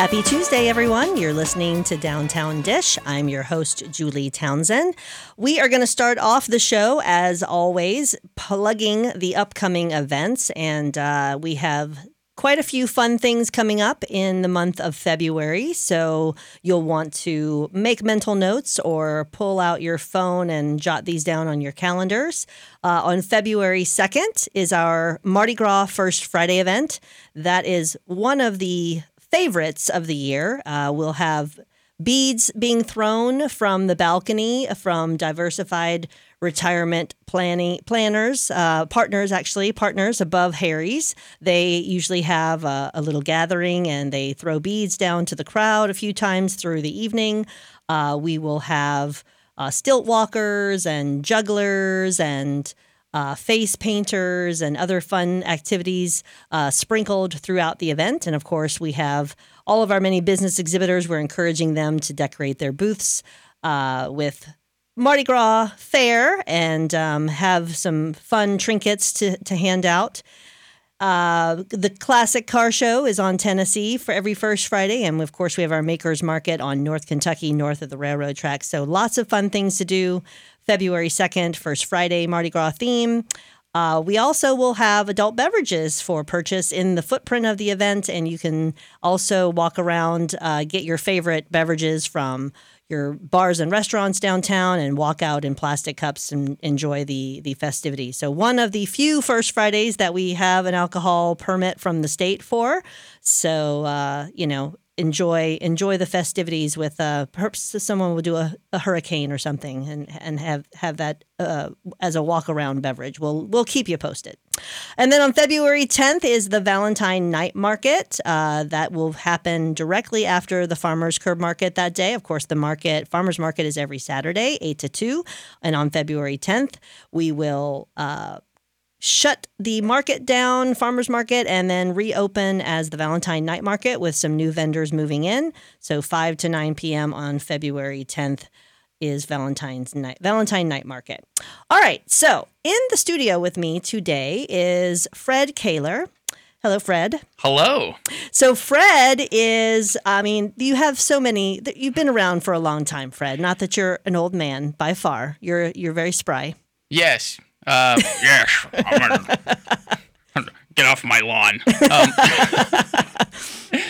Happy Tuesday, everyone. You're listening to Downtown Dish. I'm your host, Julie Townsend. We are going to start off the show, as always, plugging the upcoming events. And uh, we have quite a few fun things coming up in the month of February. So you'll want to make mental notes or pull out your phone and jot these down on your calendars. Uh, on February 2nd is our Mardi Gras First Friday event. That is one of the favorites of the year. Uh, we'll have beads being thrown from the balcony from diversified retirement planning planners uh, partners actually partners above harry's they usually have a, a, little gathering and they throw beads down to the crowd a few times through the evening uh, we will have uh, stilt walkers and jugglers and uh, face painters and other fun activities uh, sprinkled throughout the event. And of course, we have all of our many business exhibitors. We're encouraging them to decorate their booths uh, with Mardi Gras fare and um, have some fun trinkets to, to hand out. Uh, the classic car show is on Tennessee for every first Friday. And of course, we have our Makers Market on North Kentucky, north of the railroad tracks. So lots of fun things to do. February 2nd, First Friday Mardi Gras theme. Uh, we also will have adult beverages for purchase in the footprint of the event, and you can also walk around, uh, get your favorite beverages from your bars and restaurants downtown, and walk out in plastic cups and enjoy the the festivities. So one of the few First Fridays that we have an alcohol permit from the state for. So uh, you know, enjoy enjoy the festivities with uh, perhaps someone will do a, a hurricane or something and and have have that uh, as a walk around beverage. We'll we'll keep you posted. And then on February 10th is the Valentine Night Market. Uh, that will happen directly after the Farmers Curb Market that day. Of course, the market Farmers Market is every Saturday, eight to two, and on February 10th we will uh, shut the market down, farmers market, and then reopen as the Valentine night market with some new vendors moving in. So 5 to 9 p.m. on February 10th is Valentine's night Valentine night market. All right, so in the studio with me today is Fred Koehler. Hello, Fred. Hello. So, Fred is, I mean, you have so many, you've been around for a long time, Fred. Not that you're an old man by far. You're, you're very spry. Yes, uh, yes, I'm gonna, get off my lawn. Um,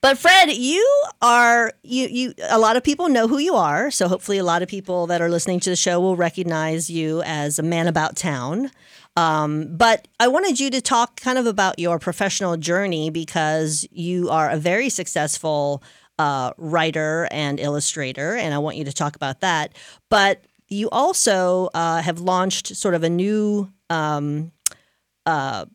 but Fred, you are you you. A lot of people know who you are, so hopefully, a lot of people that are listening to the show will recognize you as a man about town. Um, but I wanted you to talk kind of about your professional journey because you are a very successful uh, writer and illustrator, and I want you to talk about that. But you also uh, have launched sort of a new um, uh,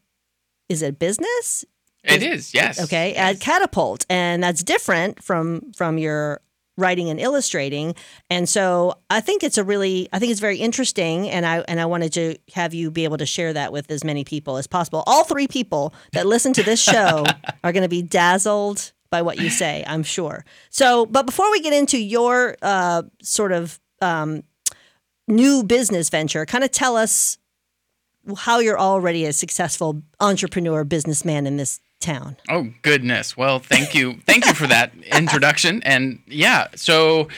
is it business? It is, yes. Okay yes. at catapult and that's different from from your writing and illustrating. And so i think it's a really i think it's very interesting and i and i wanted to have you be able to share that with as many people as possible. All three people that listen to this show are going to be dazzled by what you say i'm sure. So but before we get into your uh, sort of um, new business venture. Kind of tell us how you're already a successful entrepreneur businessman in this town. Oh goodness. Well, thank you. Thank you for that introduction. And yeah, so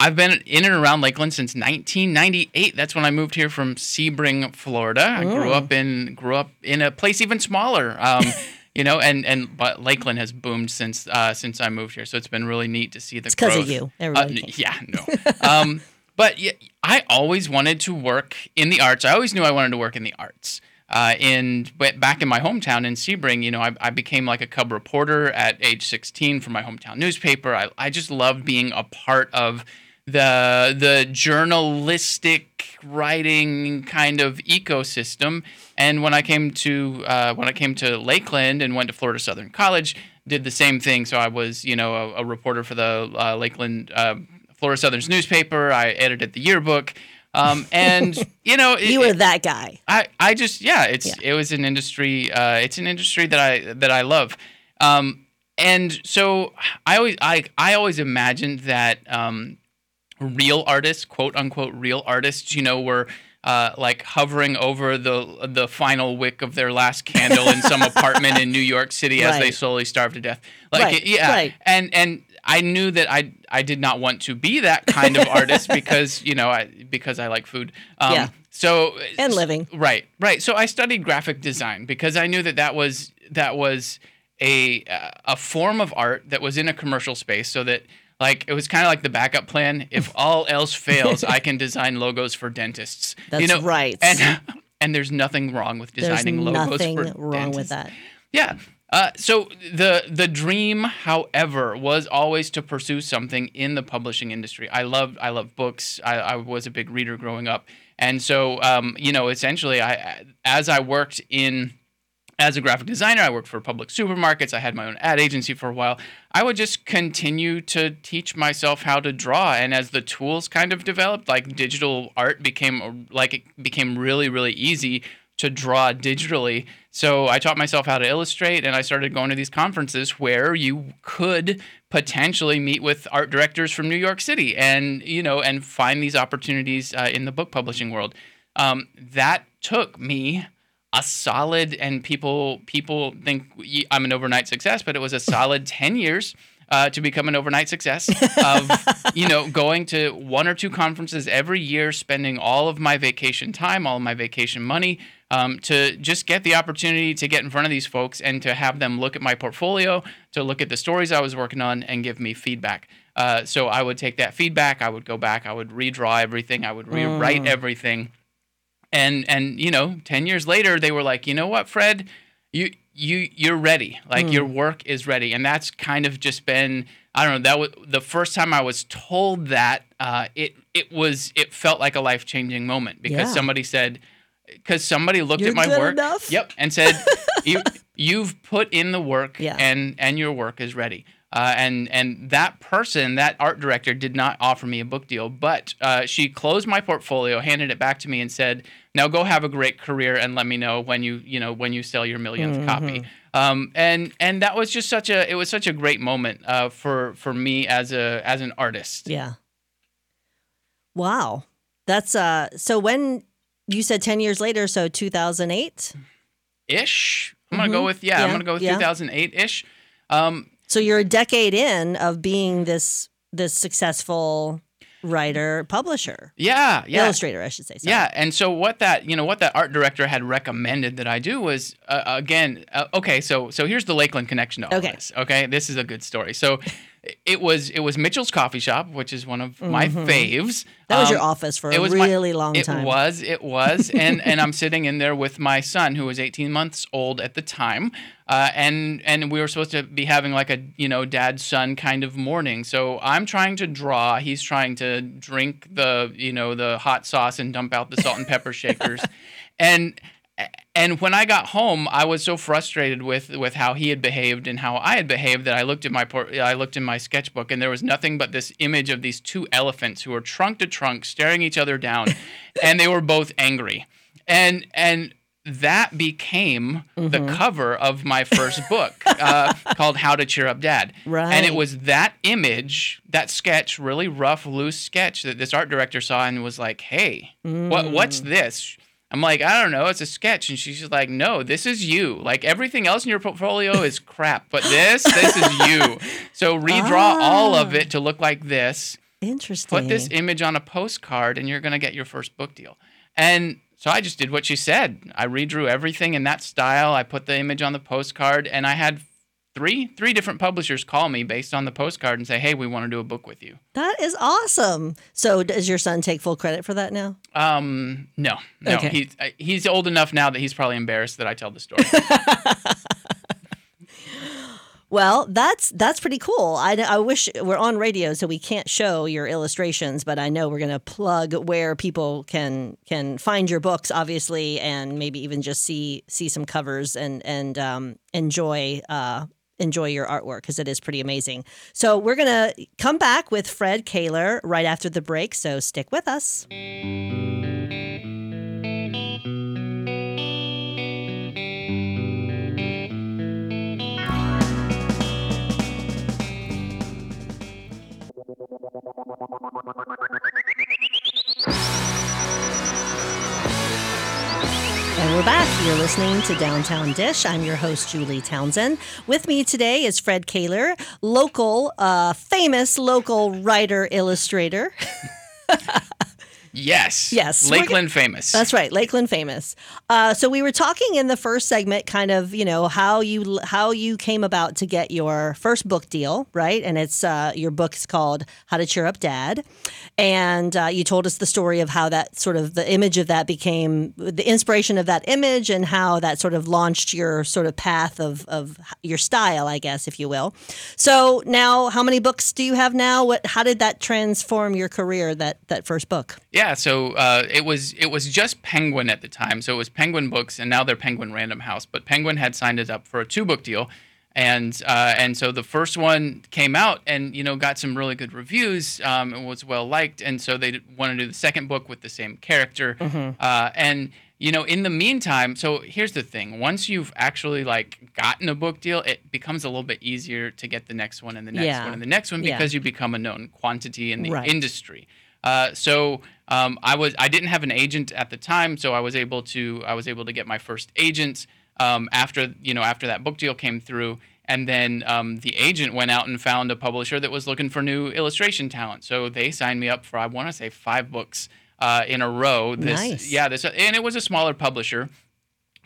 I've been in and around Lakeland since 1998. That's when I moved here from Sebring, Florida. I grew up in grew up in a place even smaller. Um, you know, and and but Lakeland has boomed since uh, since I moved here. So it's been really neat to see the it's growth. because of you. Uh, yeah, no. um, but I always wanted to work in the arts. I always knew I wanted to work in the arts. Uh, back in my hometown in Sebring, you know, I, I, became like a cub reporter at age 16 for my hometown newspaper. I, I just loved being a part of the the journalistic writing kind of ecosystem. And when I came to uh, when I came to Lakeland and went to Florida Southern College, did the same thing. So I was, you know, a, a reporter for the uh, Lakeland uh, Florida Southern's newspaper. I edited the yearbook. Um, and you know, it, you were that guy. I, I just yeah, it's yeah. it was an industry. Uh, it's an industry that I that I love. Um, and so I always I I always imagined that um, real artists, quote unquote, real artists, you know, were uh, like hovering over the the final wick of their last candle in some apartment in New York City as they slowly starve to death. Like Right, yeah, right. and and I knew that I I did not want to be that kind of artist because you know I because I like food. Um, Yeah. So And living. Right, right. So I studied graphic design because I knew that that was that was a a form of art that was in a commercial space, so that like it was kind of like the backup plan. If all else fails, I can design logos for dentists. you That's know, right. And and there's nothing wrong with There's designing logos nothing for wrong with that. Yeah. Uh, so the the dream, however, was always to pursue something in the publishing industry. I loved I loved books. I, I was a big reader growing up, and so um, you know, essentially, I as I worked in as a graphic designer, I worked for public supermarkets. I had my own ad agency for a while. I would just continue to teach myself how to draw, and as the tools kind of developed, like digital art became like it became really really easy to draw digitally. So I taught myself how to illustrate, and I started going to these conferences where you could potentially meet with art directors from New York City, and you know, and find these opportunities uh, in the book publishing world. Um, that took me a solid and people people think I'm an overnight success, but it was a solid ten years uh, to become an overnight success of you know going to one or two conferences every year, spending all of my vacation time, all of my vacation money. Um, to just get the opportunity to get in front of these folks and to have them look at my portfolio, to look at the stories I was working on, and give me feedback. Uh, so I would take that feedback, I would go back, I would redraw everything, I would rewrite everything, and and you know 10 years later they were like you know what fred? You you you're ready. Like your work is ready. And that's kind of just been i don't know that was the first time i was told that uh, it it was it felt like a life-changing moment because Yeah. somebody said because somebody looked You're at my work enough. yep and said you you've put in the work Yeah. and and your work is ready uh, and and that person, that art director, did not offer me a book deal, but uh, she closed my portfolio, handed it back to me, and said, "Now go have a great career, and let me know when you you know when you sell your millionth copy." Um, and and that was just such a it was such a great moment uh, for for me as a as an artist. Yeah. Wow. That's uh so when you said 10 years later, so 2008. Ish. I'm gonna go with yeah, Mm-hmm. Yeah, I'm gonna go with yeah. 2008 ish. Um, So you're a decade in of being this this successful writer, publisher, yeah, yeah. illustrator, I should say. Sorry. Yeah, and so what that you know what that art director had recommended that I do was uh, again uh, okay so so here's the Lakeland connection to all Okay. this okay this is a good story so it was it was Mitchell's Coffee Shop which is one of my faves Mm-hmm. That was your Um, office for it a was my- really long it time. It was it was and and I'm sitting in there with my son who was 18 months old at the time uh, and and we were supposed to be having like a you know dad son kind of morning so I'm trying to draw he's trying to drink the you know the hot sauce and dump out the salt and pepper shakers and and when I got home, I was so frustrated with with how he had behaved and how I had behaved that I looked at my por- I looked in my sketchbook and there was nothing but this image of these two elephants who were trunk to trunk staring each other down, and they were both angry, and and that became the cover of my first book uh, called How to Cheer Up Dad. Right. And it was that image, that sketch, really rough, loose sketch that this art director saw and was like, "Hey, what what's this?" I'm like, "I don't know, it's a sketch." And she's just like, "No, this is you. Like everything else in your portfolio is crap, but this, this is you. So redraw all of it ah. to look like this. Interesting. Put this image on a postcard and you're going to get your first book deal." And so I just did what she said. I redrew everything in that style. I put the image on the postcard and I had three three different publishers call me based on the postcard and say, "Hey, we want to do a book with you." that is awesome. So does your son take full credit for that now? Um, no, no. Okay. He's uh, he's old enough now that he's probably embarrassed that I tell the story. Well, that's that's pretty cool. I, I wish we're on radio, so we can't show your illustrations, but I know we're going to plug where people can can find your books, obviously, and maybe even just see see some covers and and um, enjoy uh, enjoy your artwork because it is pretty amazing. So we're going to come back with Fred Koehler right after the break. So stick with us. Listening to Downtown Dish. I'm your host, Julie Townsend. With me today is Fred Koehler, local, uh, famous local writer illustrator. Yes. Yes, Lakeland famous. That's right, Lakeland famous. Uh, so we were talking in the first segment, kind of, you know, how you how you came about to get your first book deal, right? And it's uh, your book is called How to Cheer Up Dad, and uh, you told us the story of how that sort of the image of that became the inspiration of that image, and how that sort of launched your sort of path of of your style, I guess, if you will. So now, how many books do you have now? What how did that transform your career? That that first book? Yeah, so uh, it was it was just Penguin at the time. So it was Penguin Books, and now they're Penguin Random House. But Penguin had signed us up for a two book deal, and uh, and so the first one came out, and you know got some really good reviews, um, and was well liked, and so they wanted to do the second book with the same character, uh, and you know in the meantime, so here's the thing: once you've actually like gotten a book deal, it becomes a little bit easier to get the next one and the next Yeah. one and the next one Yeah. because you become a known quantity in the Right. industry. Uh, so um, I was I didn't have an agent at the time, so I was able to I was able to get my first agent um, after you know after that book deal came through, and then um, the agent went out and found a publisher that was looking for new illustration talent. So they signed me up for I want to say five books uh, in a row. This Nice. yeah this and it was a smaller publisher.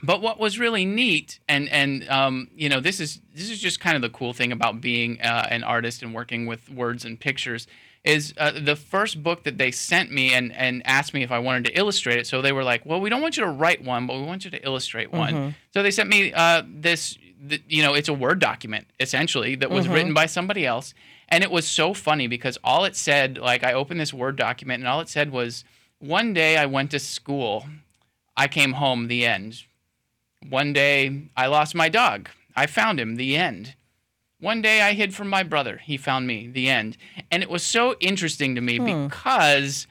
But what was really neat, and and um, you know, this is this is just kind of the cool thing about being uh, an artist and working with words and pictures, is uh, the first book that they sent me and and asked me if I wanted to illustrate it. So they were like, "Well, we don't want you to write one, but we want you to illustrate one." So they sent me uh, this, th- you know, it's a word document essentially that was written by somebody else, and it was so funny because all it said, like, I opened this word document, and all it said was, "One day I went to school, I came home. The end." One day I lost my dog. I found him. The end. One day I hid from my brother. He found me. The end. And it was so interesting to me because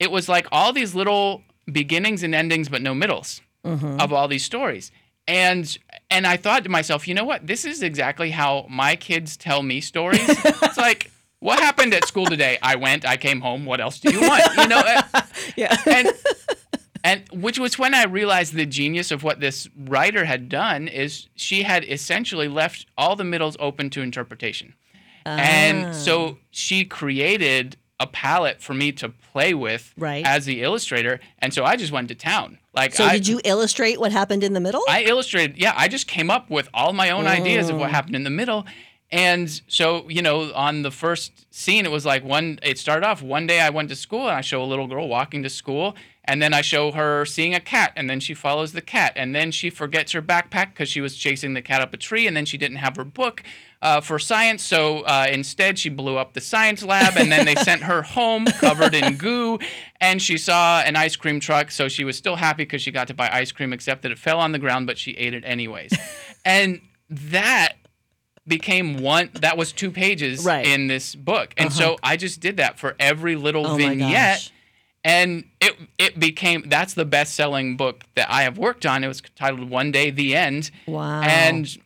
it was like all these little beginnings and endings, but no middles of all these stories. And and I thought to myself, you know what? This is exactly how my kids tell me stories. it's like, what happened at school today? I went. I came home. What else do you want? You know. uh, Yeah. and and which was when I realized the genius of what this writer had done is she had essentially left all the middles open to interpretation. Ah. And so she created a palette for me to play with Right. as the illustrator. And so I just went to town. Like So I, did you illustrate what happened in the middle? I illustrated. Yeah, I just came up with all my own ideas of what happened in the middle. And so, you know, on the first scene, it was like one, it started off one day I went to school and I show a little girl walking to school. And then I show her seeing a cat. And then she follows the cat. And then she forgets her backpack because she was chasing the cat up a tree. And then she didn't have her book uh, for science. So uh, instead, she blew up the science lab. And then they sent her home covered in goo. And she saw an ice cream truck. So she was still happy because she got to buy ice cream, except that it fell on the ground, but she ate it anyways. and that became one that was two pages Right. in this book and so uh-huh. i just did that for every little Oh vignette and it it became that's the best selling book that i have worked on it was titled one day the end Wow. and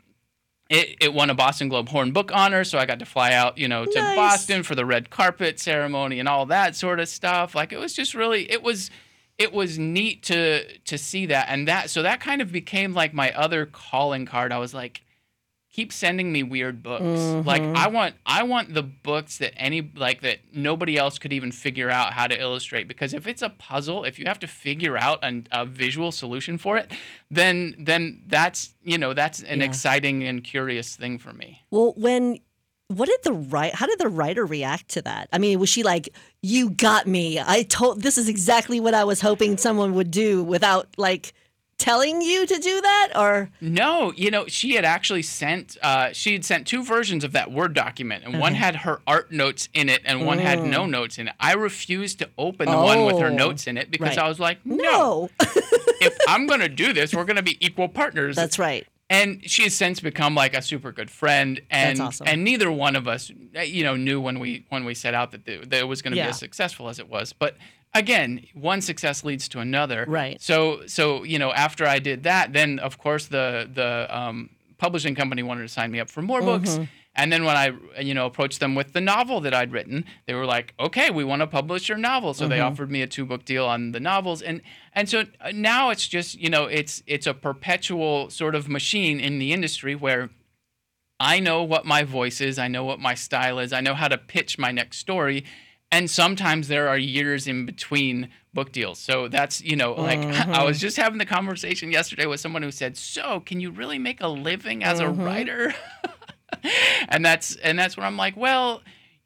it, it won a Boston Globe Horn Book Honor, so I got to fly out, you know, to Nice. Boston for the red carpet ceremony and all that sort of stuff. Like it was just really, it was, it was neat to to see that, and that so that kind of became like my other calling card. I was like, keep sending me weird books. Like Mm-hmm. I want, I want the books that any like that nobody else could even figure out how to illustrate. Because if it's a puzzle, if you have to figure out an, a visual solution for it, then then that's you know that's an Yeah. exciting and curious thing for me. Well, when what did the write? How did the writer react to that? I mean, was she like, "You got me. I told this is exactly what I was hoping someone would do," without like telling you to do that, or No, you know, she had actually sent uh, she had sent two versions of that Word document, and one had her art notes in it, and one had no notes in it. I refused to open the one with her Mm. Oh, notes in it because right. I was like, no, no? if I'm gonna do this, we're gonna be equal partners. That's right. and she has since become like a super good friend and awesome. and neither one of us you know knew when we when we set out that, the, that it was going to Yeah. be as successful as it was but again one success leads to another Right. so so you know after i did that then of course the the um, publishing company wanted to sign me up for more books Mm-hmm. And then when I, you know, approached them with the novel that I'd written, they were like, "Okay, we want to publish your novel." So they offered me a two book deal on the novels, and and so uh, now it's just, you know, it's it's a perpetual sort of machine in the industry where I know what my voice is, I know what my style is, I know how to pitch my next story. And sometimes there are years in between book deals. So that's, you know, like I was just having the conversation yesterday with someone who said, "So, can you really make a living as a writer?" and that's and that's when I'm like, "Well,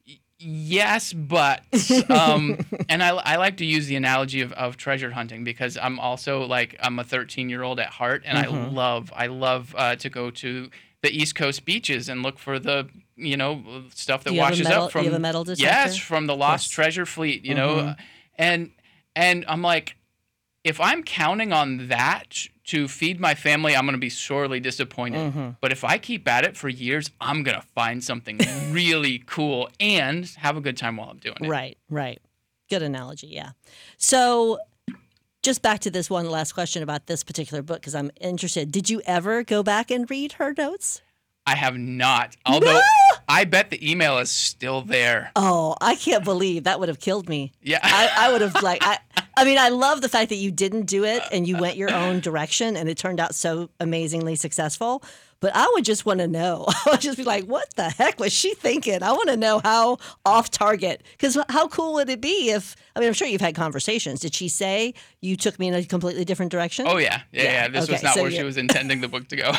y- yes, but um and I, I like to use the analogy of, of treasure hunting because i'm also like i'm a 13 year old at heart and Mm-hmm. i love i love uh, to go to the east coast beaches and look for the you know stuff that Do you have a washes metal- up do you from have a metal yes from the lost course. treasure fleet you know Mhm. and and i'm like if i'm counting on that to feed my family i'm going to be sorely disappointed Mm-hmm. but if i keep at it for years i'm going to find something really cool and have a good time while i'm doing it Right, right. Good analogy, yeah. So, just back to this one last question about this particular book because I'm interested. Did you ever go back and read her notes? I have not. Although I bet the email is still there. Oh, I can't believe that would have killed me. Yeah. I, I would have like I I mean I love the fact that you didn't do it and you went your own direction and it turned out so amazingly successful. But I would just want to know. I would just be like, what the heck was she thinking? I want to know how off target. Because how cool would it be if I mean I'm sure you've had conversations. Did she say you took me in a completely different direction? oh yeah. Yeah, Yeah, yeah. This was not so where she was intending the book to go.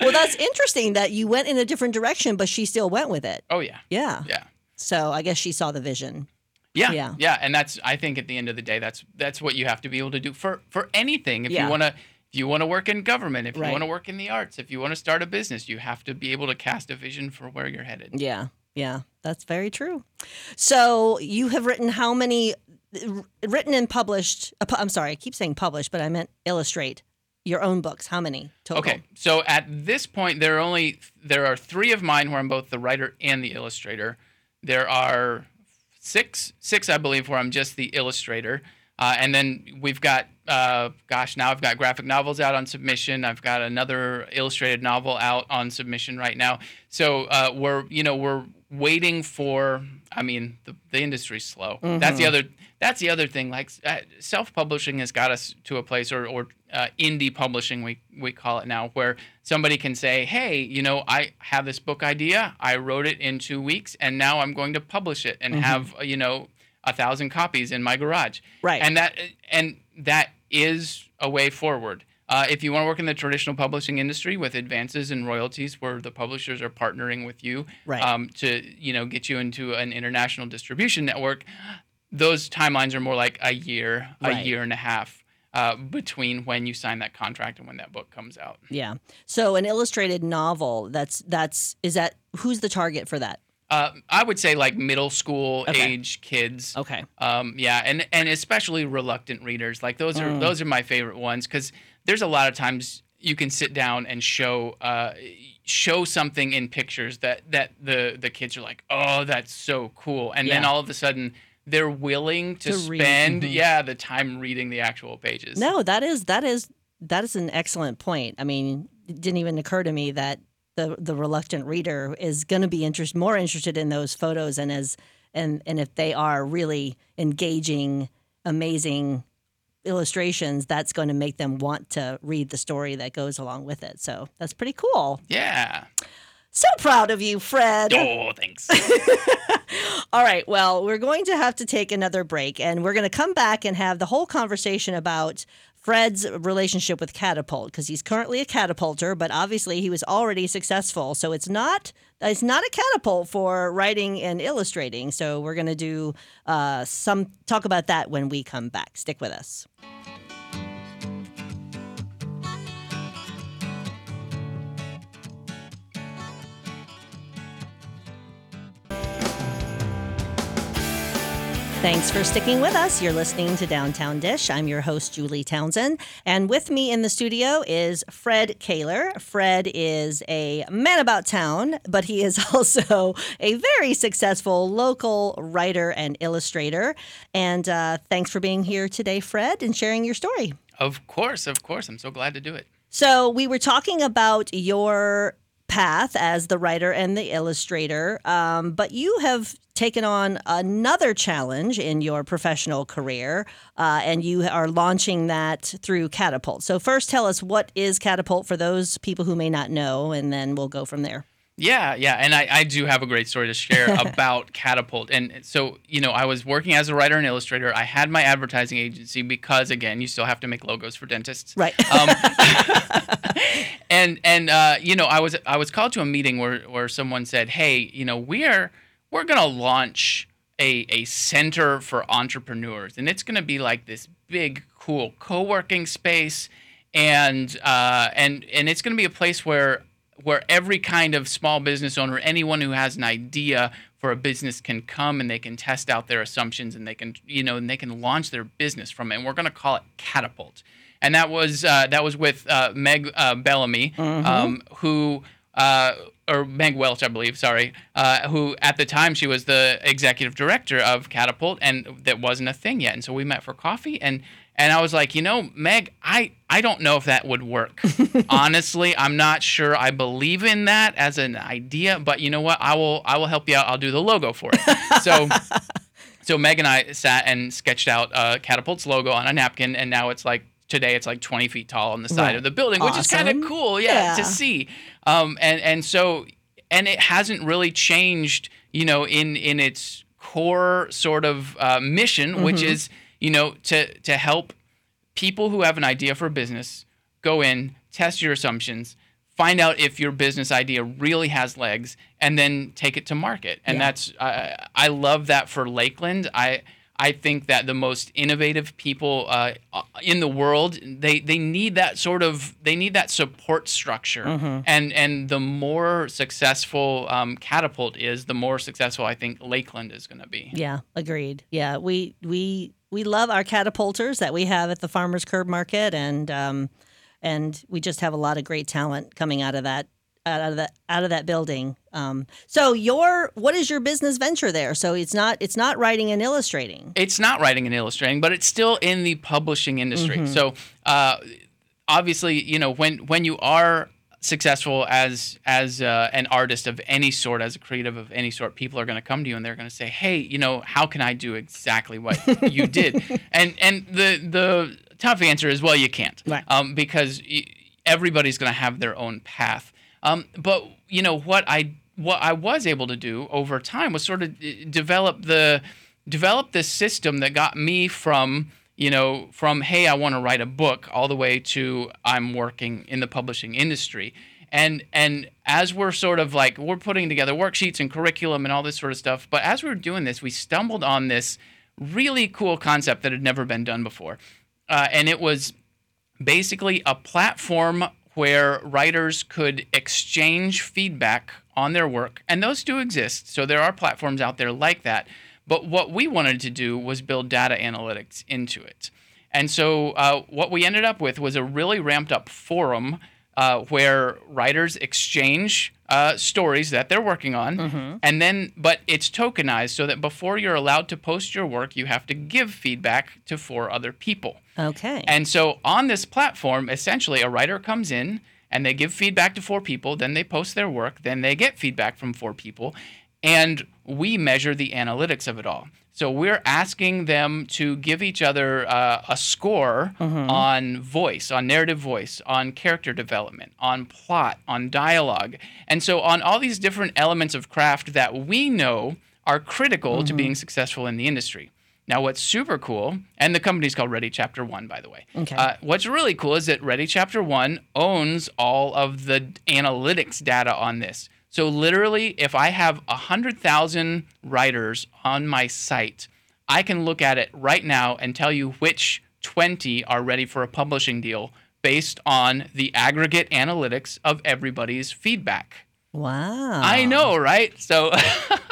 Well, that's interesting that you went in a different direction, but she still went with it. oh yeah. Yeah. Yeah. So I guess she saw the vision. Yeah, Yeah. yeah, and that's I think at the end of the day, that's that's what you have to be able to do for for anything. If Yeah. you want to, if you want to work in government, if Right. you want to work in the arts, if you want to start a business, you have to be able to cast a vision for where you're headed. Yeah, yeah, that's very true. So you have written how many, written and published? uh, I'm sorry, I keep saying published, but I meant illustrate your own books. How many total? Okay, so at this point, there are only there are three of mine where I'm both the writer and the illustrator. There are six, six I believe, where I'm just the illustrator, uh, and then we've got, uh, gosh, now I've got graphic novels out on submission. I've got another illustrated novel out on submission right now. So uh, we're, you know, we're waiting for. I mean, the, the industry's slow. That's the other. That's the other thing. Like uh, self-publishing has got us to a place, or or uh, indie publishing, we we call it now, where somebody can say, "Hey, you know, I have this book idea. I wrote it in two weeks, and now I'm going to publish it and have uh, you know a thousand copies in my garage." Right. And that and that is a way forward. Uh, if you want to work in the traditional publishing industry with advances and royalties, where the publishers are partnering with you Right. um, to you know get you into an international distribution network, those timelines are more like a year, a year and a half uh, between when you sign that contract and when that book comes out. Yeah. So an illustrated novel. That's that's is that who's the target for that? Uh, I would say like middle school Okay. age kids. Okay. Um, yeah, and and especially reluctant readers. Like those are Mm. those are my favorite ones because there's a lot of times you can sit down and show uh, show something in pictures that that the the kids are like, oh, that's so cool, and then all of a sudden they're willing to, To spend mhm. yeah the time reading the actual pages. No, that is that is that is an excellent point. I mean, it didn't even occur to me that the the reluctant reader is going to be interest more interested in those photos and as and and if they are really engaging, amazing illustrations, that's going to make them want to read the story that goes along with it. So that's pretty cool. Yeah. So proud of you, Fred. Oh, thanks. All right. Well, we're going to have to take another break and we're going to come back and have the whole conversation about Fred's relationship with Catapult because he's currently a catapulter, but obviously he was already successful. So it's not it's not a catapult for writing and illustrating. So we're going to do uh, some talk about that when we come back. Stick with us. Thanks for sticking with us. You're listening to Downtown Dish. I'm your host, Julie Townsend. And with me in the studio is Fred Koehler. Fred is a man about town, but he is also a very successful local writer and illustrator. And uh, thanks for being here today, Fred, and sharing your story. of course, of course. I'm so glad to do it. So, we were talking about your path as the writer and the illustrator, um, but you have taken on another challenge in your professional career, uh, and you are launching that through Catapult. So, first, tell us what is Catapult for those people who may not know, and then we'll go from there. Yeah, yeah, and I, I do have a great story to share about Catapult. And so, you know, I was working as a writer and illustrator. I had my advertising agency because, again, you still have to make logos for dentists, right? Um, and and uh, you know, I was I was called to a meeting where where someone said, "Hey, you know, we are we're gonna launch a a center for entrepreneurs, and it's gonna be like this big, cool co-working space." And uh, and and it's going to be a place where where every kind of small business owner, anyone who has an idea for a business can come and they can test out their assumptions and they can, you know, and they can launch their business from it. And we're going to call it Catapult. And that was uh, that was with uh, Meg uh, Bellamy, mm-hmm. um, who uh, or Meg Welch, I believe. Sorry, uh, who at the time she was the executive director of Catapult, and that wasn't a thing yet. And so we met for coffee, and and I was like, you know, Meg, I, I don't know if that would work. Honestly, I'm not sure I believe in that as an idea, but you know what? I will I will help you out. I'll do the logo for it. So so Meg and I sat and sketched out uh, Catapult's logo on a napkin, and now it's like today it's like 20 feet tall on the side right. of the building, which is kind of cool, yeah, yeah, to see. Um, and and so and it hasn't really changed, you know, in in its core sort of uh, mission, mm-hmm. which is you know, to to help people who have an idea for a business go in, test your assumptions, find out if your business idea really has legs, and then take it to market. And yeah. that's uh, I love that for Lakeland. I I think that the most innovative people uh, in the world they they need that sort of they need that support structure mm-hmm. and and the more successful um, catapult is the more successful I think Lakeland is going to be yeah agreed yeah we we we love our catapulters that we have at the Farmers Curb Market, and um, and we just have a lot of great talent coming out of that out of that out of that building. Um, so your what is your business venture there? So it's not it's not writing and illustrating. It's not writing and illustrating, but it's still in the publishing industry. Mm-hmm. So uh, obviously, you know when when you are successful as as uh, an artist of any sort, as a creative of any sort, people are going to come to you and they're going to say, "Hey, you know, how can I do exactly what you did?" And and the the tough answer is, well, you can't, right. um, because everybody's going to have their own path. Um, but you know what I what I was able to do over time was sort of uh, develop the develop the system that got me from you know, from hey, I want to write a book all the way to I'm working in the publishing industry. And and as we're sort of like we're putting together worksheets and curriculum and all this sort of stuff, but as we were doing this, we stumbled on this really cool concept that had never been done before. Uh, and it was basically a platform where writers could exchange feedback on their work. And those do exist. So there are platforms out there like that. But what we wanted to do was build data analytics into it. And so uh, what we ended up with was a really ramped up forum uh, where writers exchange uh, stories that they're working on, mm-hmm. and then but it's tokenized so that before you're allowed to post your work, you have to give feedback to four other people. Okay. And so on this platform, essentially, a writer comes in and they give feedback to four people, then they post their work, then they get feedback from four people, and we measure the analytics of it all. So we're asking them to give each other uh, a score mm-hmm. on voice, on narrative voice, on character development, on plot, on dialogue. And so on all these different elements of craft that we know are critical mm-hmm. to being successful in the industry. Now, what's super cool, and the company's called Ready Chapter One, by the way. Okay. Uh, what's really cool is that Ready Chapter One owns all of the analytics data on this. So literally, if I have 100,000 writers on my site, I can look at it right now and tell you which 20 are ready for a publishing deal based on the aggregate analytics of everybody's feedback. Wow. I know, right? So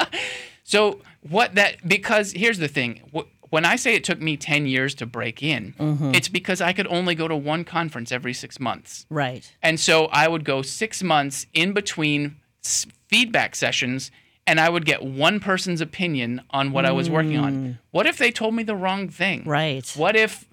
so what that because here's the thing. When I say it took me 10 years to break in, mm-hmm. it's because I could only go to one conference every 6 months. Right. And so I would go 6 months in between feedback sessions and I would get one person's opinion on what mm. I was working on. Mm. What if they told me the wrong thing? Right. What if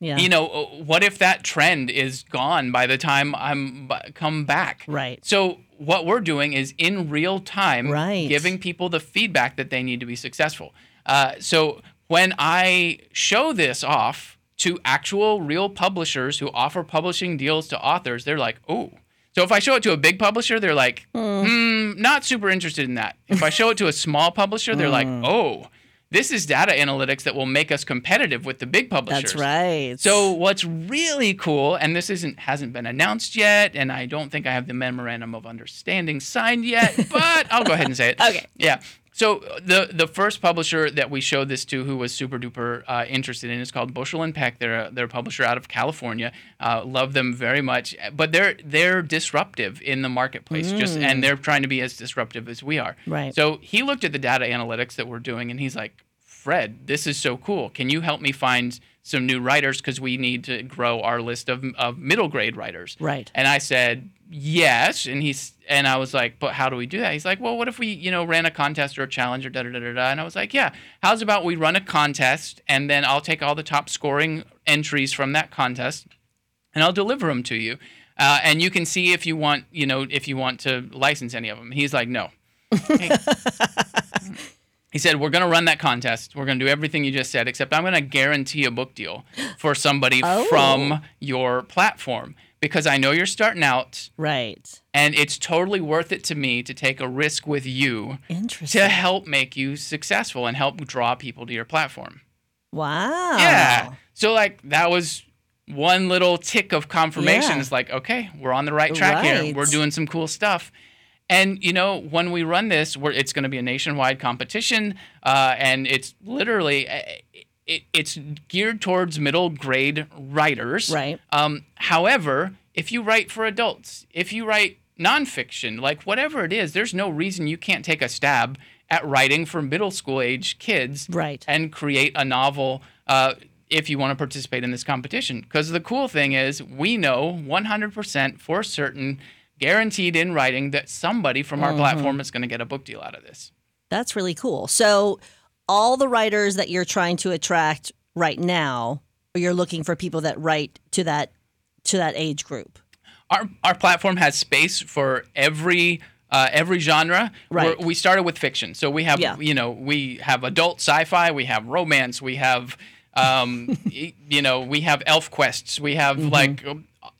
yeah. you know, what if that trend is gone by the time I'm come back? Right. So what we're doing is in real time Right. giving people the feedback that they need to be successful. Uh, so when I show this off to actual real publishers who offer publishing deals to authors, they're like, oh. So if I show it to a big publisher, they're like, hmm, not super interested in that. If I show it to a small publisher, they're like, oh, this is data analytics that will make us competitive with the big publishers. That's right. So what's really cool, and this isn't hasn't been announced yet, and I don't think I have the memorandum of understanding signed yet, but I'll go ahead and say it. Okay. Yeah. So the the first publisher that we showed this to, who was super duper uh, interested in, is called Bushel and Peck. They're a, they're a publisher out of California. Uh, love them very much, but they're they're disruptive in the marketplace, just and they're trying to be as disruptive as we are. Right. So he looked at the data analytics that we're doing, and he's like, Fred, this is so cool. Can you help me find some new writers because we need to grow our list of, of middle grade writers? Right. And I said yes, and he's and I was like, but how do we do that? He's like, well, what if we you know ran a contest or a challenge or da da da da da? And I was like, yeah. How's about we run a contest and then I'll take all the top scoring entries from that contest and I'll deliver them to you. Uh, and you can see if you want, you know, if you want to license any of them. He's like, no. Hey. he said, we're going to run that contest. We're going to do everything you just said, except I'm going to guarantee a book deal for somebody Oh. from your platform because I know you're starting out right. and it's totally worth it to me to take a risk with you to help make you successful and help draw people to your platform. wow. Yeah. So like that was one little tick of confirmation. Yeah. It's like, okay, we're on the right track here. We're doing some cool stuff. And you know, when we run this, we're, it's going to be a nationwide competition, uh, and it's literally uh, it, it's geared towards middle grade writers. Right. Um, however, if you write for adults, if you write nonfiction, like whatever it is, there's no reason you can't take a stab at writing for middle school age kids Right. and create a novel uh, if you want to participate in this competition. Because the cool thing is, we know 100% for certain, guaranteed in writing, that somebody from Mm-hmm. our platform is going to get a book deal out of this. That's really cool. So, all the writers that you're trying to attract right now, you're looking for people that write to that to that age group. Our, our platform has space for every. Uh, every genre. Right. We're, we started with fiction, so we have Yeah. you know we have adult sci-fi, we have romance, we have um, you know we have elf quests, we have Mm-hmm. like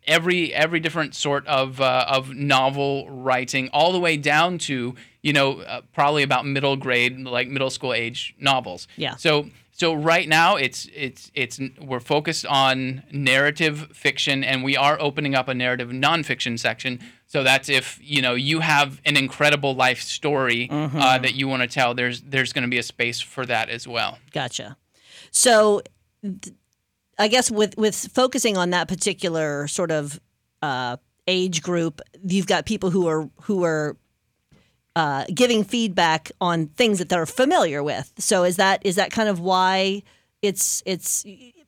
every every different sort of uh, of novel writing, all the way down to you know uh, probably about middle grade, like middle school age novels. Yeah. So so right now it's it's it's we're focused on narrative fiction, and we are opening up a narrative nonfiction section. So that's if you know you have an incredible life story Mm-hmm. uh, that you want to tell. There's there's going to be a space for that as well. Gotcha. So, th- I guess with with focusing on that particular sort of uh, age group, you've got people who are who are uh, giving feedback on things that they're familiar with. So, is that is that kind of why it's it's?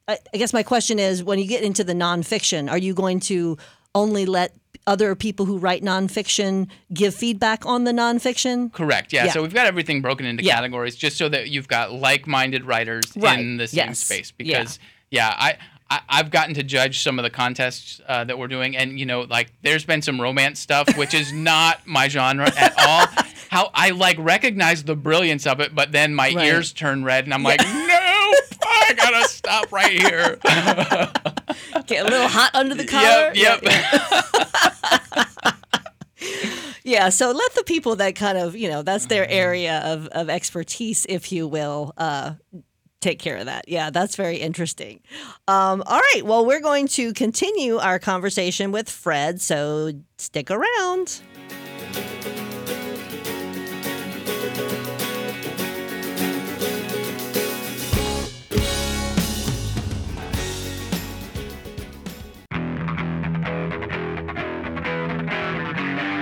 I, I guess my question is, when you get into the nonfiction, are you going to only let other people who write nonfiction give feedback on the nonfiction? Correct. Yeah. Yeah. So we've got everything broken into Yeah. categories just so that you've got like-minded writers Right. in the same Yes. space. Because yeah, I, I I've gotten to judge some of the contests uh, that we're doing, and you know, like there's been some romance stuff which is not my genre at all. How I like recognize the brilliance of it, but then my Right. ears turn red, and I'm like, no, I gotta stop right here. Get a little hot under the collar. yep, yep. Yeah, Yeah, so let the people that kind of, you know, that's their Mm-hmm. area of, of expertise, if you will, uh, take care of that. Yeah, that's very interesting. Um, all right, well, we're going to continue our conversation with Fred, so stick around.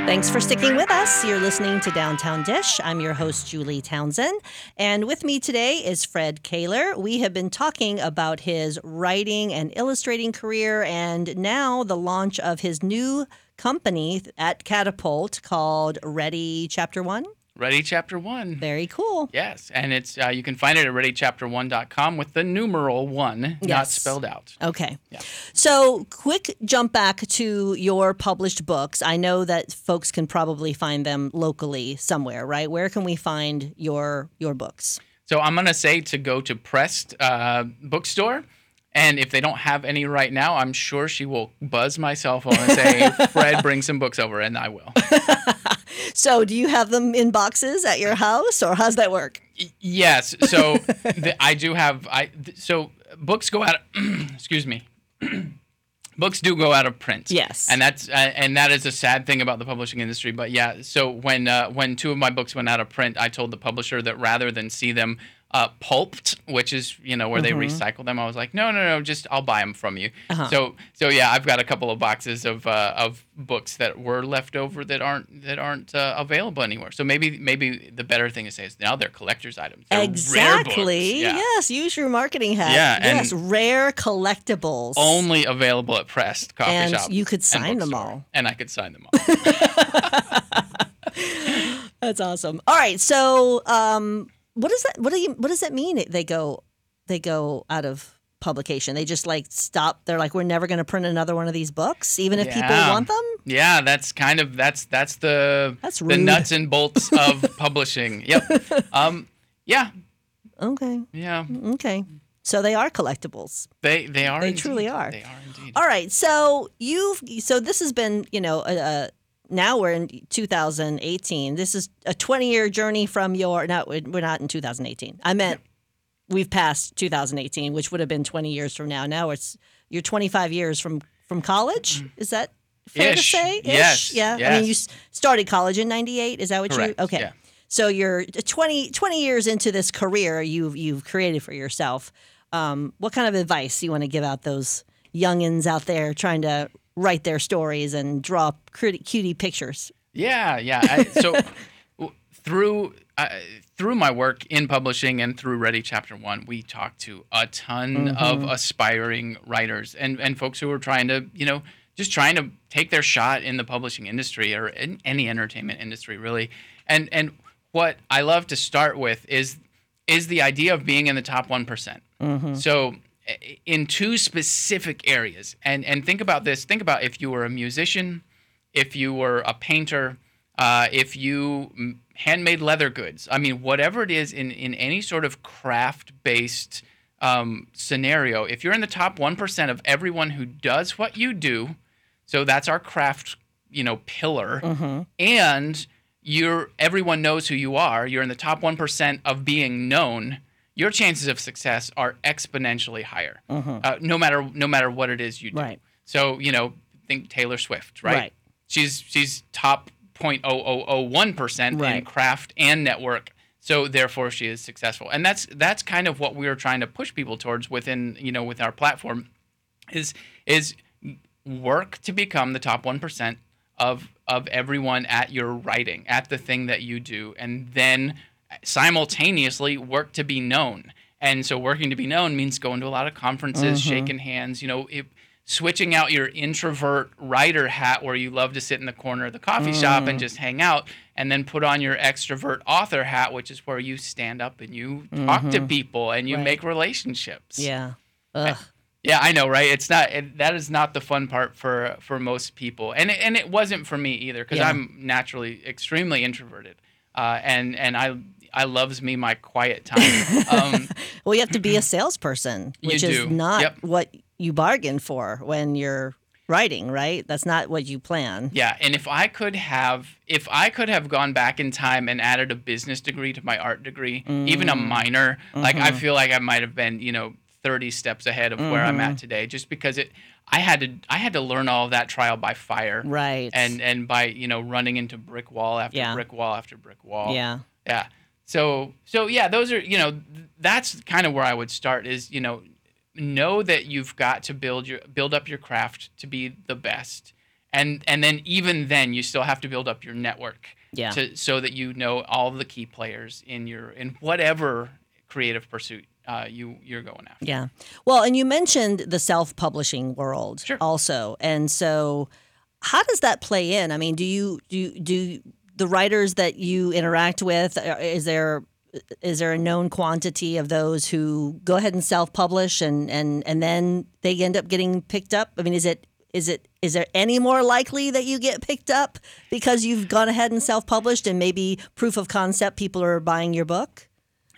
Thanks for sticking with us. You're listening to Downtown Dish. I'm your host, Julie Townsend. And with me today is Fred Koehler. We have been talking about his writing and illustrating career and now the launch of his new company at Catapult called Ready Chapter One. Ready Chapter One. Very cool. Yes, and it's uh, you can find it at readychapter1.com with the numeral one, not spelled out. Okay. Yeah. So, quick jump back to your published books. I know that folks can probably find them locally somewhere, right? Where can we find your your books? So I'm gonna say to go to Pressed uh, Bookstore, and if they don't have any right now, I'm sure she will buzz my cell phone and say, "Fred, bring some books over," and I will. So, do you have them in boxes at your house, or how's that work? Yes. So the, I do have. I so books go out. excuse me. books do go out of print. Yes. And that's uh, and that is a sad thing about the publishing industry. But yeah. So when uh, when two of my books went out of print, I told the publisher that rather than see them. Uh, pulped, which is you know where they recycle them. I was like, no, no, no, just I'll buy them from you. So, so yeah, I've got a couple of boxes of uh, of books that were left over that aren't that aren't uh, available anymore. So maybe maybe the better thing to say is now they're collector's items. They're. Exactly. Yeah. Yes. Use your marketing hat. Yeah, Yes. Rare collectibles. Only available at Pressed Coffee And Shop. you could sign them all. And I could sign them all. That's awesome. All right. So, um, what does that? What do you? What does that mean? They go, they go out of publication. They just like stop. They're like, we're never going to print another one of these books, even if people want them. yeah, that's kind of that's that's the That's the nuts and bolts of publishing. Yep. Um. Yeah. Okay. Yeah. Okay. So they are collectibles. They they are. They indeed. truly are. They are indeed. All right. So you've so this has been you know uh, now we're in 2018. This is a 20 year journey from your. No, we're not in 2018. I meant we've passed 2018, which would have been 20 years from now. Now it's you're 25 years from from college. Is that fair Ish. to say? Yes. Yeah. I mean, you started college in 98. Is that what Correct. you? Okay. Yeah. So you're 20, 20 years into this career you've you've created for yourself. Um, what kind of advice you want to give out those youngins out there trying to write their stories and draw cutie pictures? Yeah, yeah. I, so through uh, through my work in publishing and through Ready Chapter One, we talk to a ton of aspiring writers and and folks who are trying to you know just trying to take their shot in the publishing industry or in any entertainment industry really. And and what I love to start with is is the idea of being in the top one So i- in two specific areas, and and think about this. Think about if you were a musician, if you were a painter, uh, if you handmade leather goods. I mean, whatever it is in in any sort of craft based um, scenario, if you're in the top one percent of everyone who does what you do, so that's our craft, you know, pillar, and you're everyone knows who you are. You're in the top one percent of being known. Your chances of success are exponentially higher, uh, no matter no matter what it is you do. Right. So you know, think Taylor Swift, right? Right. She's she's top 0.0001 percent in craft and network. So therefore, she is successful, and that's that's kind of what we are trying to push people towards within you know with our platform, is is work to become the top one percent of of everyone at your writing at the thing that you do, and then simultaneously work to be known. And so working to be known means going to a lot of conferences, mm-hmm. shaking hands, you know, if, switching out your introvert writer hat where you love to sit in the corner of the coffee shop and mm. just hang out and then put on your extrovert author hat which is where you stand up and you talk to mm-hmm. people and you Right. make relationships. Yeah. Ugh. Yeah, I know, right? It's not it, that is not the fun part for for most people, and it, and it wasn't for me either because Yeah. I'm naturally extremely introverted, uh, and and I I loves me my quiet time. um, Well, you have to be a salesperson, which is do. not Yep. what you bargain for when you're writing, right? That's not what you plan. yeah, and if I could have if I could have gone back in time and added a business degree to my art degree, even a Mm. minor, like Mm-hmm. I feel like I might have been you know 30 steps ahead of where I'm Mm-hmm. at today, just because it I had to I had to learn all of that trial by fire. Right. and and by you know running into brick wall after Yeah. brick wall after brick wall. yeah. Yeah. So so yeah, those are you know that's kind of where I would start is you know know that you've got to build your build up your craft to be the best. And and then even then you still have to build up your network Yeah. to so that you know all the key players in your in whatever creative pursuit uh, you you're going after. Yeah. Well, and you mentioned the self-publishing world Sure. also. And so how does that play in? I mean, do you do you- do you- the writers that you interact with, uh, is there is there a known quantity of those who go ahead and self-publish and and and then they end up getting picked up? I mean, is it is it is there any more likely that you get picked up because you've gone ahead and self-published and maybe proof of concept people are buying your book?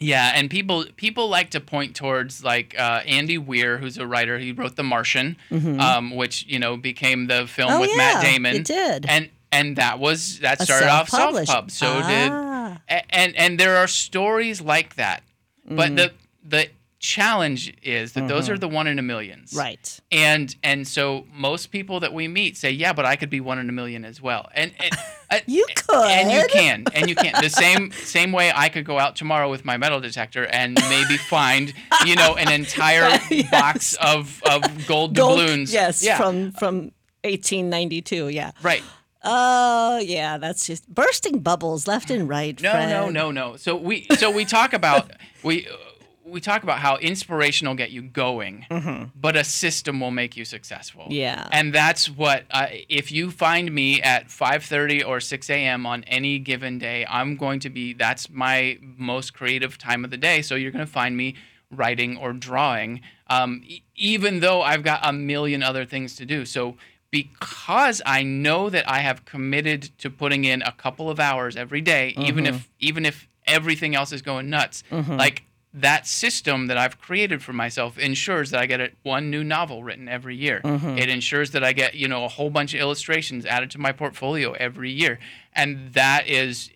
Yeah, and people people like to point towards like uh, Andy Weir, who's a writer. He wrote The Martian, um, which you know became the film Mm-hmm. Oh, with yeah, Matt Damon. it did. and and that was that started off self-published. pub. So Ah. did and and there are stories like that, Mm. but the the challenge is that those are the one in a millions, Mm-hmm. Right. And and so most people that we meet say, yeah, but I could be one in a million as well. And, and uh, You and you can, and you can. The same same way I could go out tomorrow with my metal detector and maybe find you know an entire Yes. box of of gold, Gold- doubloons. Yes, yeah, from from 1892. Yeah. right. Oh, yeah. That's just bursting bubbles left and right. No, Fred. no, no, no. So we so we talk about we uh, we talk about how inspiration will get you going, but a system will make you successful. Mm-hmm. Yeah. and that's what uh, if you find me at 5:30 or 6 a.m. on any given day, I'm going to be. That's my most creative time of the day. So you're going to find me writing or drawing, um, e- even though I've got a million other things to do. So because I know that I have committed to putting in a couple of hours every day, even if mm-hmm. even if everything else is going nuts, mm-hmm. like that system that I've created for myself ensures that I get a, one new novel written every year. Mm-hmm. It ensures that I get you know a whole bunch of illustrations added to my portfolio every year, and that is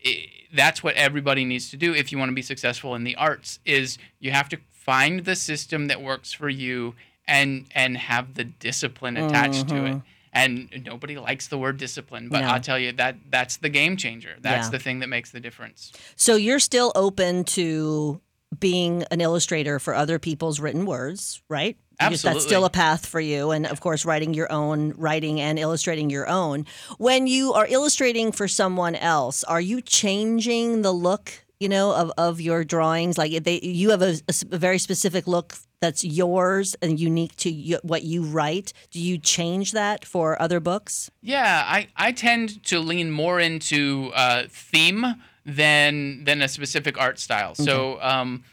that's what everybody needs to do if you want to be successful in the arts. Is you have to find the system that works for you and and have the discipline attached to it. And nobody likes the word discipline, but No. I'll tell you that that's the game changer. That's Yeah. the thing that makes the difference. So you're still open to being an illustrator for other people's written words, right? Just- That's still a path for you. And of course, writing your own, writing and illustrating your own. When you are illustrating for someone else, are you changing the look, you know, of, of your drawings? Like they, you have a very specific look that's yours and unique to you, what you write. Do you change that for other books? Yeah, I, I tend to lean more into uh, theme than than a specific art style. So um,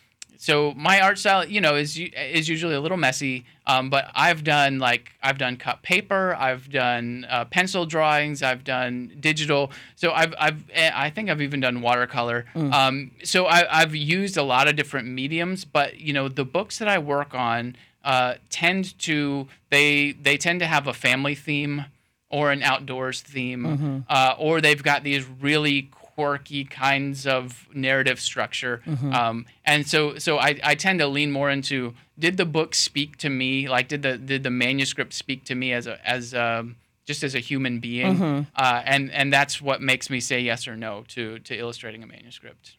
so my art style, you know, is is usually a little messy. Um, but I've done like I've done cut paper, I've done uh, pencil drawings, I've done digital. So I've I've eh, I think I've even done watercolor. Um, so I, I've used a lot of different mediums. But you know, the books that I work on uh, tend to they they tend to have a family theme or an outdoors theme, uh, or they've got these really quirky kinds of narrative structure. Um, and so, so I, I tend to lean more into did the book speak to me? Like, did the did the manuscript speak to me as a as um, just as a human being? Uh, and and that's what makes me say yes or no to to illustrating a manuscript.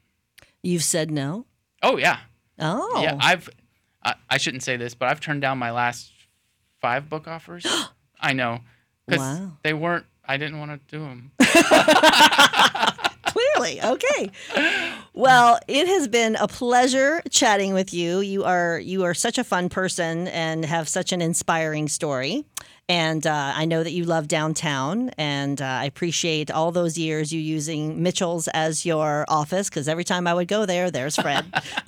You've said no? Oh yeah, Oh. yeah. I've I, I shouldn't say this, but I've turned down my last five book offers. I know because Wow. they weren't. I didn't want to do them. Clearly. Okay. Well, it has been a pleasure chatting with you. You are you are such a fun person and have such an inspiring story. And uh, I know that you love downtown, and uh, I appreciate all those years you using Mitchell's as your office because every time I would go there, there's Fred.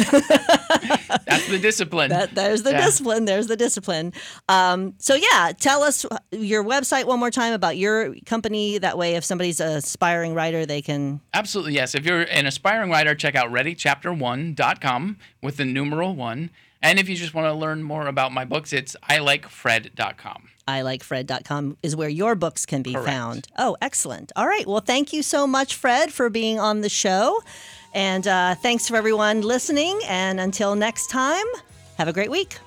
That's the discipline. that, there's the Yeah. discipline. There's the discipline. Um, so yeah, tell us your website one more time about your company. That way, if somebody's an aspiring writer, they can Absolutely, yes. If you're an aspiring writer, check out readychapter1.com with the numeral one. And if you just want to learn more about my books, it's ilikefred.com. ilikefred.com is where your books can be Correct. found. Oh, excellent. All right. Well, thank you so much, Fred, for being on the show. And uh, thanks for everyone listening. And until next time, have a great week.